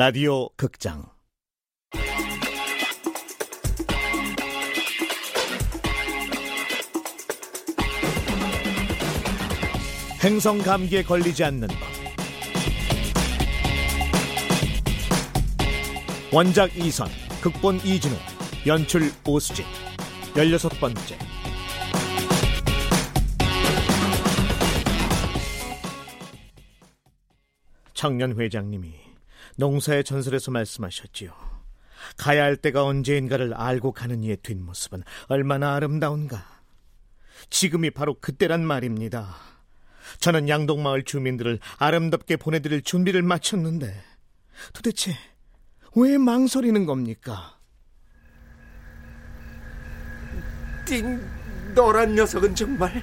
라디오 극장. 행성 감기에 걸리지 않는 법. 원작 이선 극본 이진우 연출 오수진 열여섯 번째 청년 회장님이 농사의 전설에서 말씀하셨지요. 가야 할 때가 언제인가를 알고 가는 이의 뒷모습은 얼마나 아름다운가. 지금이 바로 그때란 말입니다. 저는 양동마을 주민들을 아름답게 보내드릴 준비를 마쳤는데 도대체 왜 망설이는 겁니까? 띵, 너란 녀석은 정말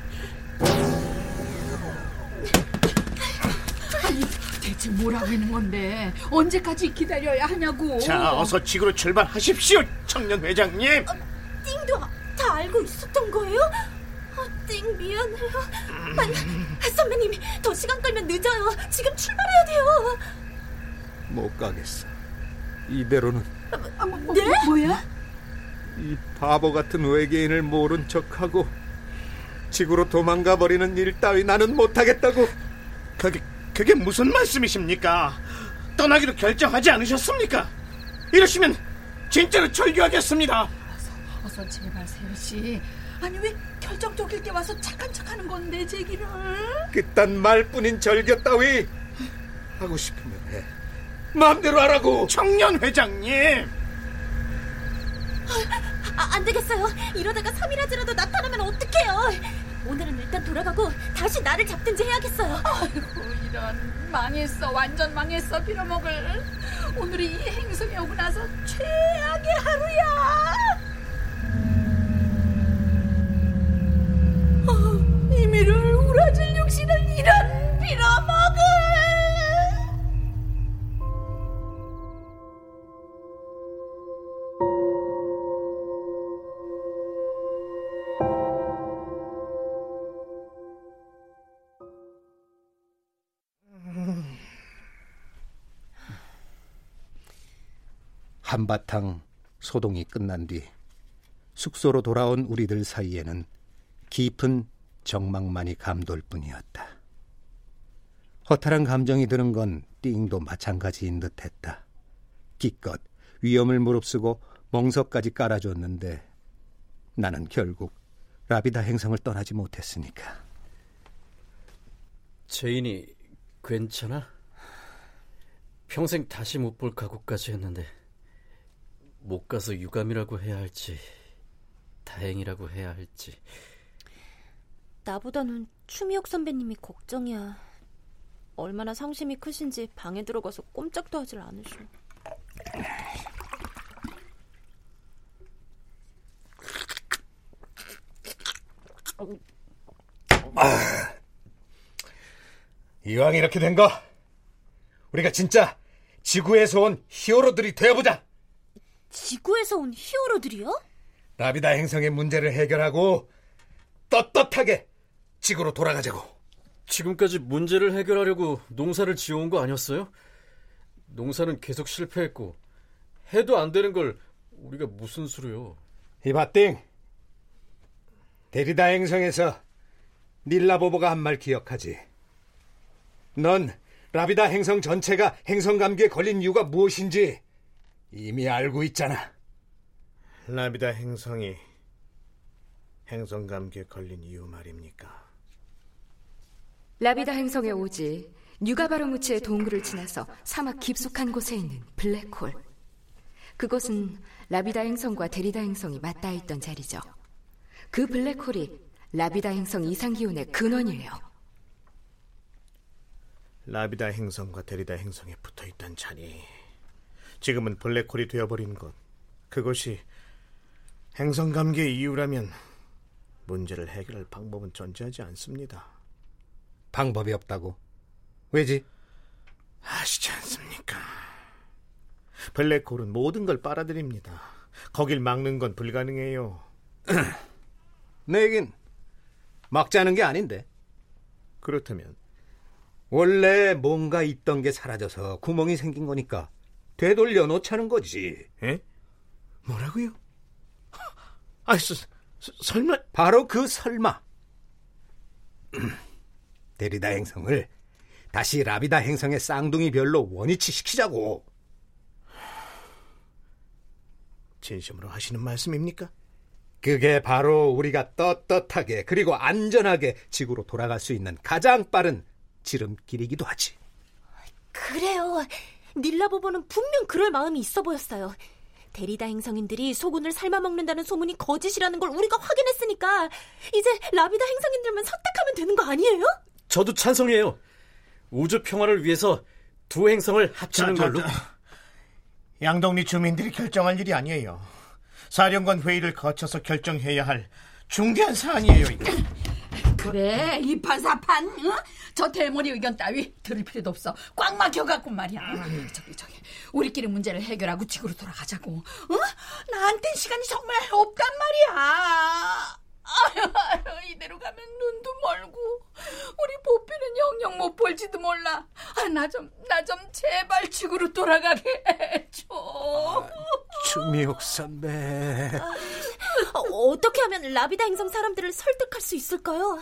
대체 뭐라고 하는 건데 언제까지 기다려야 하냐고 자, 어서 지구로 출발하십시오, 청년 회장님. 띵도 다 알고 있었던 거예요? 아, 띵 미안해요. 만 선배님 더 시간 끌면 늦어요. 지금 출발해야 돼요. 못 가겠어. 이대로는 아, 뭐, 뭐, 네? 뭐야? 이 바보 같은 외계인을 모른 척하고 지구로 도망가 버리는 일 따위 나는 못하겠다고. 그게 그게 무슨 말씀이십니까? 떠나기로 결정하지 않으셨습니까? 이러시면 진짜로 철교하겠습니다. 어서, 어서 제발 세우씨 아니 왜 결정적일 때 와서 착한 척하는 건데 제기를 그딴 말뿐인 절교 따위 하고 싶으면 해. 마음대로 하라고. 청년 회장님. 아, 안 되겠어요. 이러다가 3일아지라도 나타나면 어떡해요. 오늘은 일단 돌아가고 다시 나를 잡든지 해야겠어요. 아이고 이런 망했어 완전 망했어 빌어먹을 오늘이 이 행성에 오고 나서 최악의 하루야 어, 이미를 우라질 육신을 이런 빌어먹 한바탕 소동이 끝난 뒤 숙소로 돌아온 우리들 사이에는 깊은 적막만이 감돌 뿐이었다. 허탈한 감정이 드는 건 띵도 마찬가지인 듯 했다. 기껏 위험을 무릅쓰고 멍석까지 깔아줬는데 나는 결국 라비다 행성을 떠나지 못했으니까. 제인이 괜찮아? 평생 다시 못 볼 각오까지 했는데 못 가서 유감이라고 해야 할지 다행이라고 해야 할지 나보다는 추미옥 선배님이 걱정이야. 얼마나 상심이 크신지 방에 들어가서 꼼짝도 하질 않으셔. 이왕 이렇게 된 거, 우리가 진짜 지구에서 온 히어로들이 되어보자. 지구에서 온 히어로들이요? 라비다 행성의 문제를 해결하고 떳떳하게 지구로 돌아가자고. 지금까지 문제를 해결하려고 농사를 지어온 거 아니었어요? 농사는 계속 실패했고 해도 안 되는 걸 우리가 무슨 수로요? 이바띵, 데리다 행성에서 닐라보보가 한 말 기억하지? 넌 라비다 행성 전체가 행성 감기에 걸린 이유가 무엇인지 이미 알고 있잖아. 라비다 행성이 행성 감기에 걸린 이유 말입니까? 라비다 행성에 오지 뉴가바로무치의 동굴을 지나서 사막 깊숙한 곳에 있는 블랙홀. 그곳은 라비다 행성과 데리다 행성이 맞닿아 있던 자리죠. 그 블랙홀이 라비다 행성 이상 기온의 근원이에요. 라비다 행성과 데리다 행성에 붙어 있던 자리. 지금은 블랙홀이 되어버린 곳. 그것이 행성 감기의 이유라면 문제를 해결할 방법은 존재하지 않습니다. 방법이 없다고. 왜지? 아시지 않습니까? 블랙홀은 모든 걸 빨아들입니다. 거길 막는 건 불가능해요. 내 얘긴 막 자는 게 아닌데. 그렇다면 원래 뭔가 있던 게 사라져서 구멍이 생긴 거니까 되돌려 놓자는 거지. 에? 뭐라고요? 아, 서, 서, 설마 바로 그 설마. 데리다 행성을 다시 라비다 행성의 쌍둥이 별로 원위치 시키자고. 진심으로 하시는 말씀입니까? 그게 바로 우리가 떳떳하게 그리고 안전하게 지구로 돌아갈 수 있는 가장 빠른 지름길이기도 하지. 그래요. 닐라보보는 분명 그럴 마음이 있어 보였어요. 데리다 행성인들이 소군을 삶아 먹는다는 소문이 거짓이라는 걸 우리가 확인했으니까 이제 라비다 행성인들만 선택하면 되는 거 아니에요? 저도 찬성이에요. 우주 평화를 위해서 두 행성을 합치는 자, 자, 걸로. 자. 양동리 주민들이 결정할 일이 아니에요. 사령관 회의를 거쳐서 결정해야 할 중대한 사안이에요, 이거. 그래 이 판사판 응? 저 대머리 의견 따위 들을 필요도 없어. 꽉 막혀갖고 말이야. 저기 저기. 우리끼리 문제를 해결하고 지구로 돌아가자고. 응? 나한텐 시간이 정말 없단 말이야. 아유, 아유, 이대로 가면 눈도 멀고. 우리 보피는 영영 못 볼지도 몰라. 아, 나 좀 나 좀 제발 지구로 돌아가게 해줘. 주미옥 선배. 어, 어떻게 하면 라비다 행성 사람들을 설득할 수 있을까요?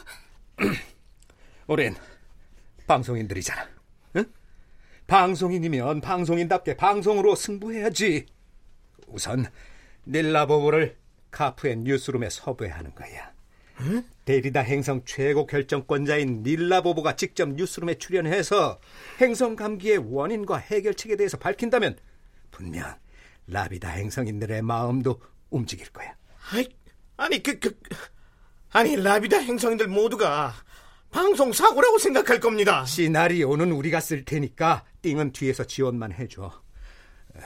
우린 방송인들이잖아. 응? 방송인이면 방송인답게 방송으로 승부해야지. 우선 닐라보보를 카프의 뉴스룸에 섭외하는 거야. 데리다 행성 최고 결정권자인 닐라보보가 직접 뉴스룸에 출연해서 행성 감기의 원인과 해결책에 대해서 밝힌다면 분명 라비다 행성인들의 마음도 움직일 거야. 아이, 아니 그, 그 아니 라비다 행성인들 모두가 방송 사고라고 생각할 겁니다. 시나리오는 우리가 쓸 테니까 띵은 뒤에서 지원만 해줘. 아,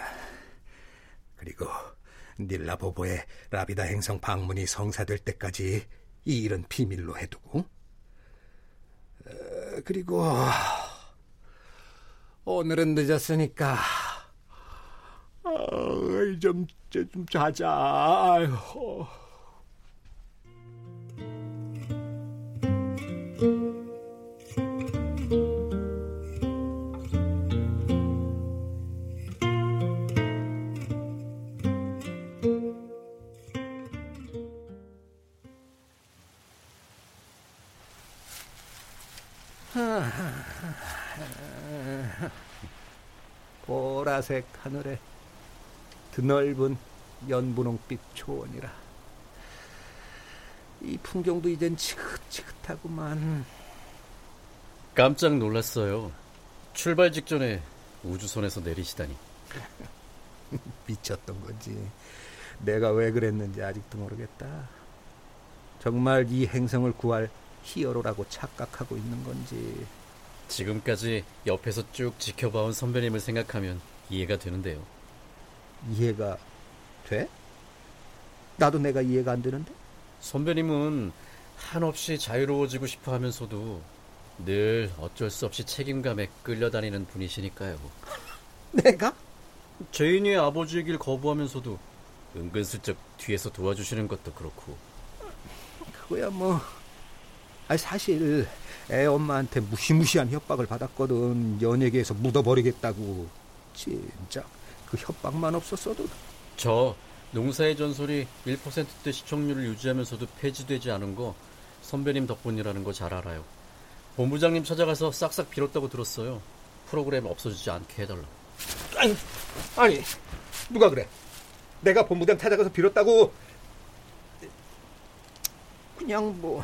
그리고 닐라보보의 라비다 행성 방문이 성사될 때까지 이 일은 비밀로 해두고. 어, 그리고 오늘은 늦었으니까 아, 좀, 좀 자자. 아휴. 보라색 하늘에 드넓은 연분홍빛 초원이라. 이 풍경도 이젠 지긋지긋하구만. 깜짝 놀랐어요. 출발 직전에 우주선에서 내리시다니. 미쳤던 거지. 내가 왜 그랬는지 아직도 모르겠다. 정말 이 행성을 구할 히어로라고 착각하고 있는 건지. 지금까지 옆에서 쭉 지켜봐온 선배님을 생각하면 이해가 되는데요. 이해가 돼? 나도 내가 이해가 안 되는데 선배님은 한없이 자유로워지고 싶어 하면서도 늘 어쩔 수 없이 책임감에 끌려다니는 분이시니까요. 내가? 죄인의 아버지의 길 거부하면서도 은근슬쩍 뒤에서 도와주시는 것도 그렇고 그거야 뭐 아니 사실 애 엄마한테 무시무시한 협박을 받았거든 연예계에서 묻어버리겠다고 진짜 그 협박만 없었어도 저 농사의 전설이 1%대 시청률을 유지하면서도 폐지되지 않은 거 선배님 덕분이라는 거 잘 알아요. 본부장님 찾아가서 싹싹 빌었다고 들었어요. 프로그램 없어지지 않게 해달라. 아니, 아니 누가 그래 내가 본부장 찾아가서 빌었다고 그냥 뭐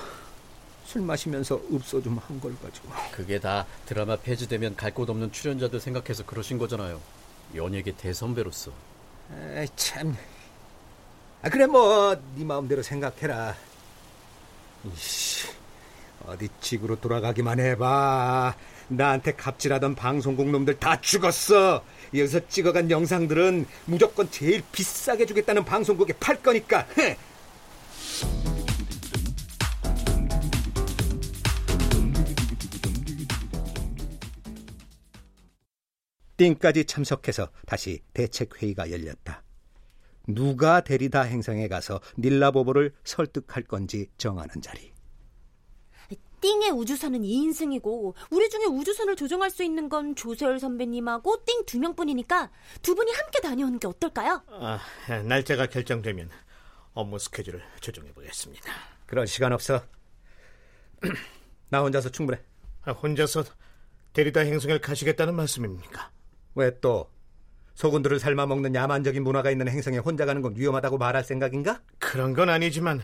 술 마시면서 읍소 좀 한 걸 가지고 그게 다 드라마 폐지되면 갈 곳 없는 출연자들 생각해서 그러신 거잖아요. 연예계 대선배로서. 에이, 참. 아, 그래, 뭐, 네 마음대로 생각해라. 이씨, 어디 지구로 돌아가기만 해봐. 나한테 갑질하던 방송국 놈들 다 죽었어. 여기서 찍어간 영상들은 무조건 제일 비싸게 주겠다는 방송국에 팔 거니까. 헤. 띵까지 참석해서 다시 대책회의가 열렸다. 누가 데리다 행성에 가서 닐라보보를 설득할 건지 정하는 자리. 띵의 우주선은 2인승이고 우리 중에 우주선을 조종할 수 있는 건 조세열 선배님하고 띵 두 명뿐이니까 두 분이 함께 다녀오는 게 어떨까요? 아, 날짜가 결정되면 업무 스케줄을 조정해 보겠습니다. 그런 시간 없어. 나 혼자서 충분해. 아, 혼자서 데리다 행성을 가시겠다는 말씀입니까? 왜 또 소군들을 삶아 먹는 야만적인 문화가 있는 행성에 혼자 가는 건 위험하다고 말할 생각인가? 그런 건 아니지만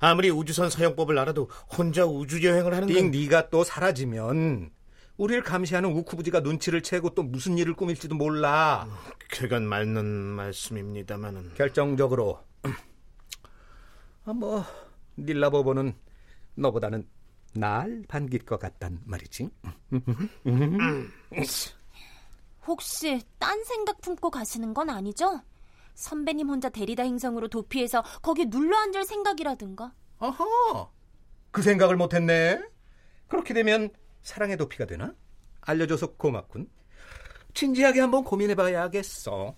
아무리 우주선 사용법을 알아도 혼자 우주 여행을 하는 띵건 네가 또 사라지면 우리를 감시하는 우쿠부지가 눈치를 채고 또 무슨 일을 꾸밀지도 몰라. 그건 맞는 말씀입니다만은 결정적으로 아, 뭐 닐라보보는 너보다는 날 반길 것 같단 말이지. 혹시 딴 생각 품고 가시는 건 아니죠? 선배님 혼자 데리다 행성으로 도피해서 거기 눌러 앉을 생각이라든가. 아하, 그 생각을 못했네. 그렇게 되면 사랑의 도피가 되나? 알려줘서 고맙군. 진지하게 한번 고민해봐야겠어.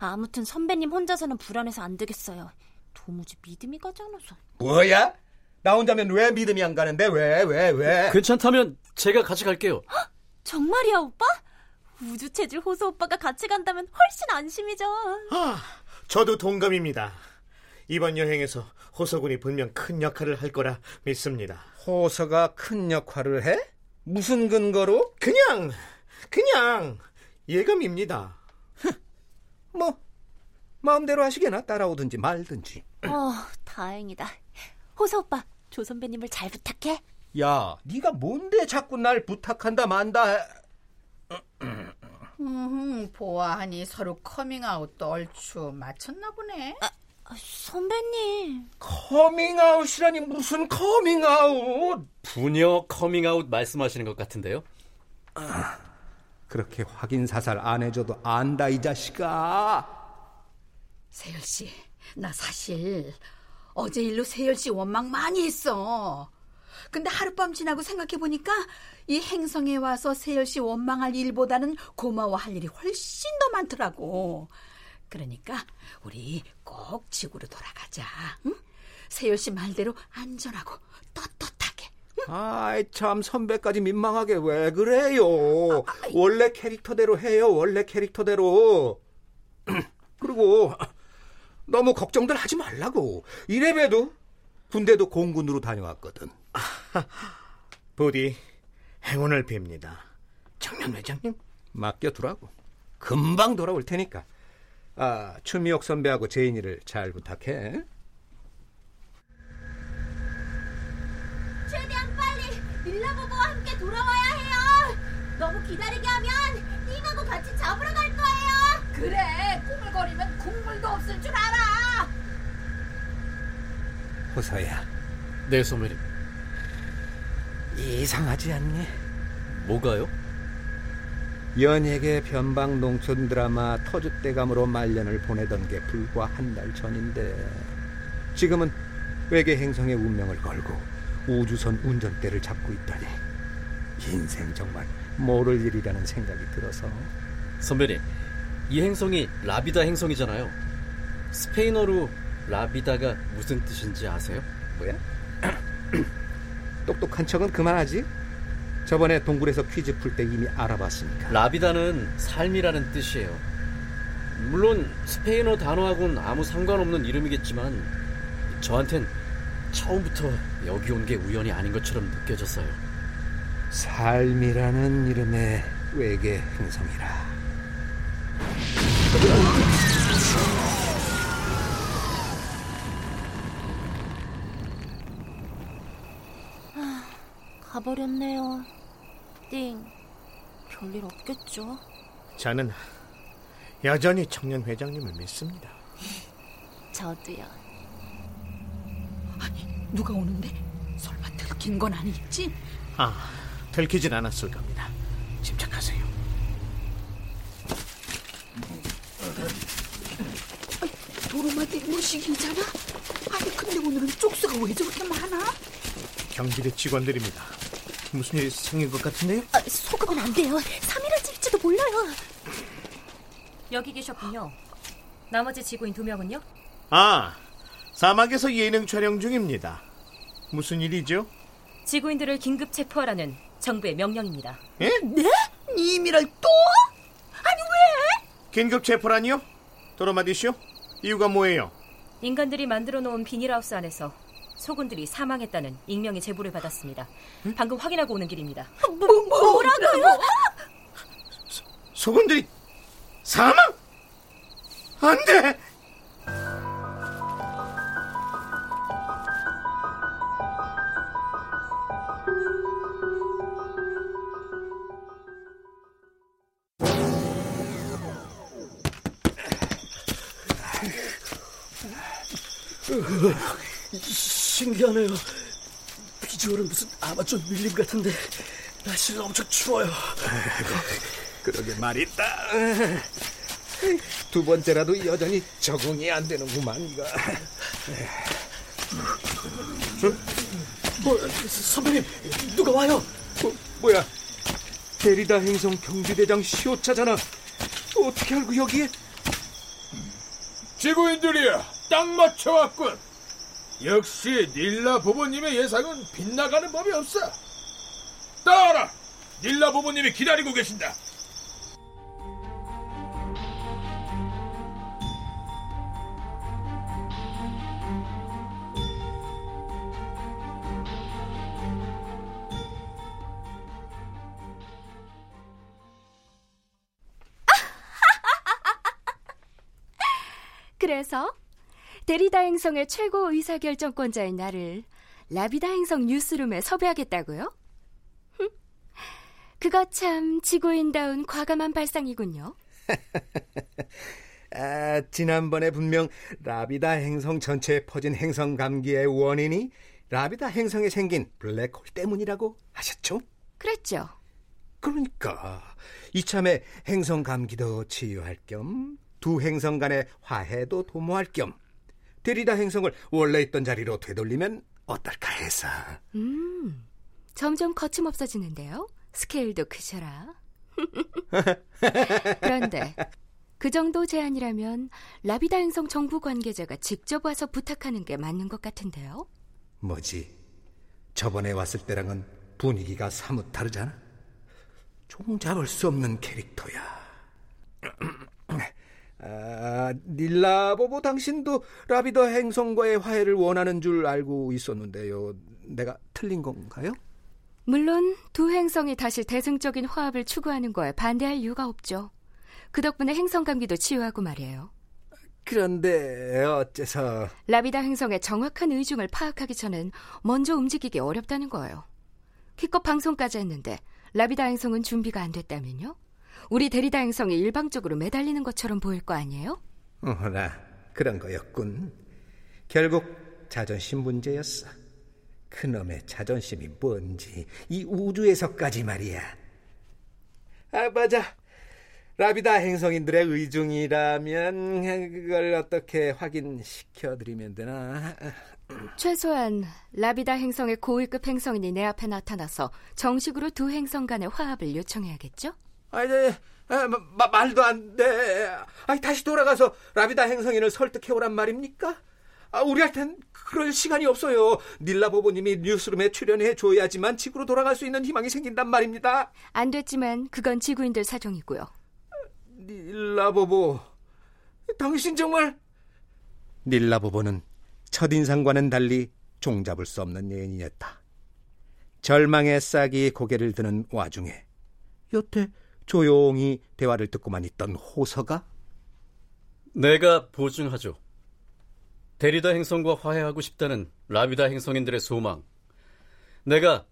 아무튼 선배님 혼자서는 불안해서 안 되겠어요. 도무지 믿음이 가지 않아서. 뭐야? 나 혼자면 왜 믿음이 안 가는데? 왜, 왜, 왜? 괜찮다면 제가 같이 갈게요. 정말이야, 오빠? 우주 체질 호수 오빠가 같이 간다면 훨씬 안심이죠. 아, 저도 동감입니다. 이번 여행에서 호서군이 분명 큰 역할을 할 거라 믿습니다. 호서가 큰 역할을 해? 무슨 근거로? 그냥 그냥 예감입니다. 뭐 마음대로 하시게나 따라오든지 말든지. 어, 다행이다. 호수 오빠, 조 선배님을 잘 부탁해. 야, 네가 뭔데 자꾸 날 부탁한다 만다. 해? 음, 보아하니 서로 커밍아웃도 얼추 마쳤나 보네. 아, 선배님. 커밍아웃이라니 무슨 커밍아웃? 부녀 커밍아웃 말씀하시는 것 같은데요. 그렇게 확인 사살 안 해줘도 안다 이 자식아. 세열 씨, 나 사실 어제 일로 세열 씨 원망 많이 했어. 근데 하룻밤 지나고 생각해 보니까 이 행성에 와서 세열 씨 원망할 일보다는 고마워할 일이 훨씬 더 많더라고. 그러니까 우리 꼭 지구로 돌아가자. 응? 세열 씨 말대로 안전하고 떳떳하게. 아이 참 선배까지 민망하게 왜 그래요? 원래 캐릭터대로 해요. 원래 캐릭터대로. 그리고 너무 걱정들 하지 말라고. 이래봬도 군대도 공군으로 다녀왔거든. 부디 행운을 빕니다. 청년 회장님. 맡겨두라고. 금방 돌아올 테니까. 아, 추미옥 선배하고 제인이를 잘 부탁해. 최대한 빨리 밀라보보와 함께 돌아와야 해요. 너무 기다리게 하면 띵하고 같이 잡으러 갈 거예요. 그래, 꾸물거리면 국물도 없을 줄 알아. 호서야, 네, 소매님. 이상하지 않니? 뭐가요? 연예계 변방 농촌 드라마 터줏대감으로 말년을 보내던 게 불과 한 달 전인데 지금은 외계 행성의 운명을 걸고 우주선 운전대를 잡고 있다니 인생 정말 모를 일이라는 생각이 들어서 선배님, 이 행성이 라비다 행성이잖아요. 스페인어로 라비다가 무슨 뜻인지 아세요? 뭐야? 똑똑한 척은 그만하지 저번에 동굴에서 퀴즈 풀 때 이미 알아봤으니까 라비다는 삶이라는 뜻이에요. 물론 스페인어 단어하고는 아무 상관없는 이름이겠지만 저한텐 처음부터 여기 온 게 우연이 아닌 것처럼 느껴졌어요. 삶이라는 이름의 외계 행성이라 가버렸네요. 띵. 별일 없겠죠? 저는 여전히 청년 회장님을 믿습니다. 저도요. 아니, 누가 오는데? 설마 들킨 건 아니겠지? 아, 들키진 않았을 겁니다. 침착하세요. 도로마디 무식이잖아? 아니, 근데 오늘은 쪽수가 왜 저렇게 많아? 경비대 직원들입니다. 무슨 일이 생긴 것 같은데요? 아, 속으면 안 돼요. 3일을 찔지도 몰라요. 여기 계셨군요. 나머지 지구인 두 명은요? 아, 사막에서 예능 촬영 중입니다. 무슨 일이죠? 지구인들을 긴급 체포하라는 정부의 명령입니다. 예? 네? 이미를 또? 아니 왜? 긴급 체포라니요? 도로마디쇼? 이유가 뭐예요? 인간들이 만들어 놓은 비닐하우스 안에서 소군들이 사망했다는 익명의 제보를 받았습니다. 방금 확인하고 오는 길입니다. 뭐, 뭐 라고요? 소군들이 사망? 안 돼! 신기하네요. 비주얼은 무슨 아마존 밀림 같은데 날씨는 엄청 추워요. 그러게 말이다. 두 번째라도 여전히 적응이 안 되는구만 이거. 어, 선배님 누가 와요? 어, 뭐야? 데리다 행성 경비대장 시오차잖아. 어떻게 알고 여기에? 지구인들이야 딱 맞춰왔군 역시 닐라 부부님의 예상은 빗나가는 법이 없어. 따라와라 닐라 부부님이 기다리고 계신다. 그래서 데리다 행성의 최고 의사결정권자인 나를 라비다 행성 뉴스룸에 섭외하겠다고요? 흠, 그거 참 지구인다운 과감한 발상이군요. 아, 지난번에 분명 라비다 행성 전체에 퍼진 행성 감기의 원인이 라비다 행성에 생긴 블랙홀 때문이라고 하셨죠? 그랬죠. 그러니까 이참에 행성 감기도 치유할 겸 두 행성 간의 화해도 도모할 겸 데리다 행성을 원래 있던 자리로 되돌리면 어떨까 해서. 음, 점점 거침없어지는데요. 스케일도 크셔라. 그런데 그 정도 제안이라면 라비다 행성 정부 관계자가 직접 와서 부탁하는 게 맞는 것 같은데요. 뭐지? 저번에 왔을 때랑은 분위기가 사뭇 다르잖아. 종잡을 수 없는 캐릭터야. 아, 닐라보보 당신도 라비더 행성과의 화해를 원하는 줄 알고 있었는데요. 내가 틀린 건가요? 물론 두 행성이 다시 대승적인 화합을 추구하는 거에 반대할 이유가 없죠. 그 덕분에 행성 감기도 치유하고 말이에요. 그런데 어째서 라비다 행성의 정확한 의중을 파악하기 전엔 먼저 움직이기 어렵다는 거예요. 기껏 방송까지 했는데 라비다 행성은 준비가 안 됐다면요? 우리 데리다 행성이 일방적으로 매달리는 것처럼 보일 거 아니에요? 어라 그런 거였군. 결국 자존심 문제였어. 그놈의 자존심이 뭔지 이 우주에서까지 말이야. 아 맞아. 라비다 행성인들의 의중이라면 그걸 어떻게 확인시켜드리면 되나? 최소한 라비다 행성의 고위급 행성인이 내 앞에 나타나서 정식으로 두 행성 간의 화합을 요청해야겠죠? 아니, 아, 마, 말도 안 돼. 아니, 다시 돌아가서 라비다 행성인을 설득해오란 말입니까? 아, 우리한텐 그럴 시간이 없어요. 닐라 보보님이 뉴스룸에 출연해 줘야지만 지구로 돌아갈 수 있는 희망이 생긴단 말입니다. 안 됐지만 그건 지구인들 사정이고요. 닐라 보보, 당신 정말... 닐라 보보는 첫인상과는 달리 종잡을 수 없는 여인이었다. 절망의 싹이 고개를 드는 와중에 여태 조용히 대화를 듣고만 있던 호서가 내가 보증하죠. 데리다 행성과 화해하고 싶다는 라비다 행성인들의 소망. 내가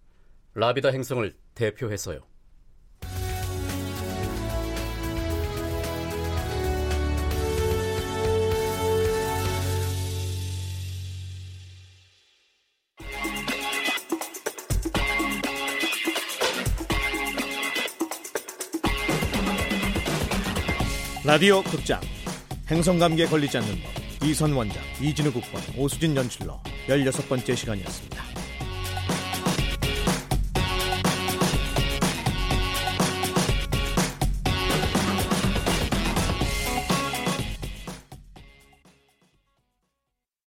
라비다 행성을 대표해서요. 라디오 극장. 행성감기에 걸리지 않는 법. 이선 원작 이진우 국번 오수진 연출로 16번째 시간이었습니다.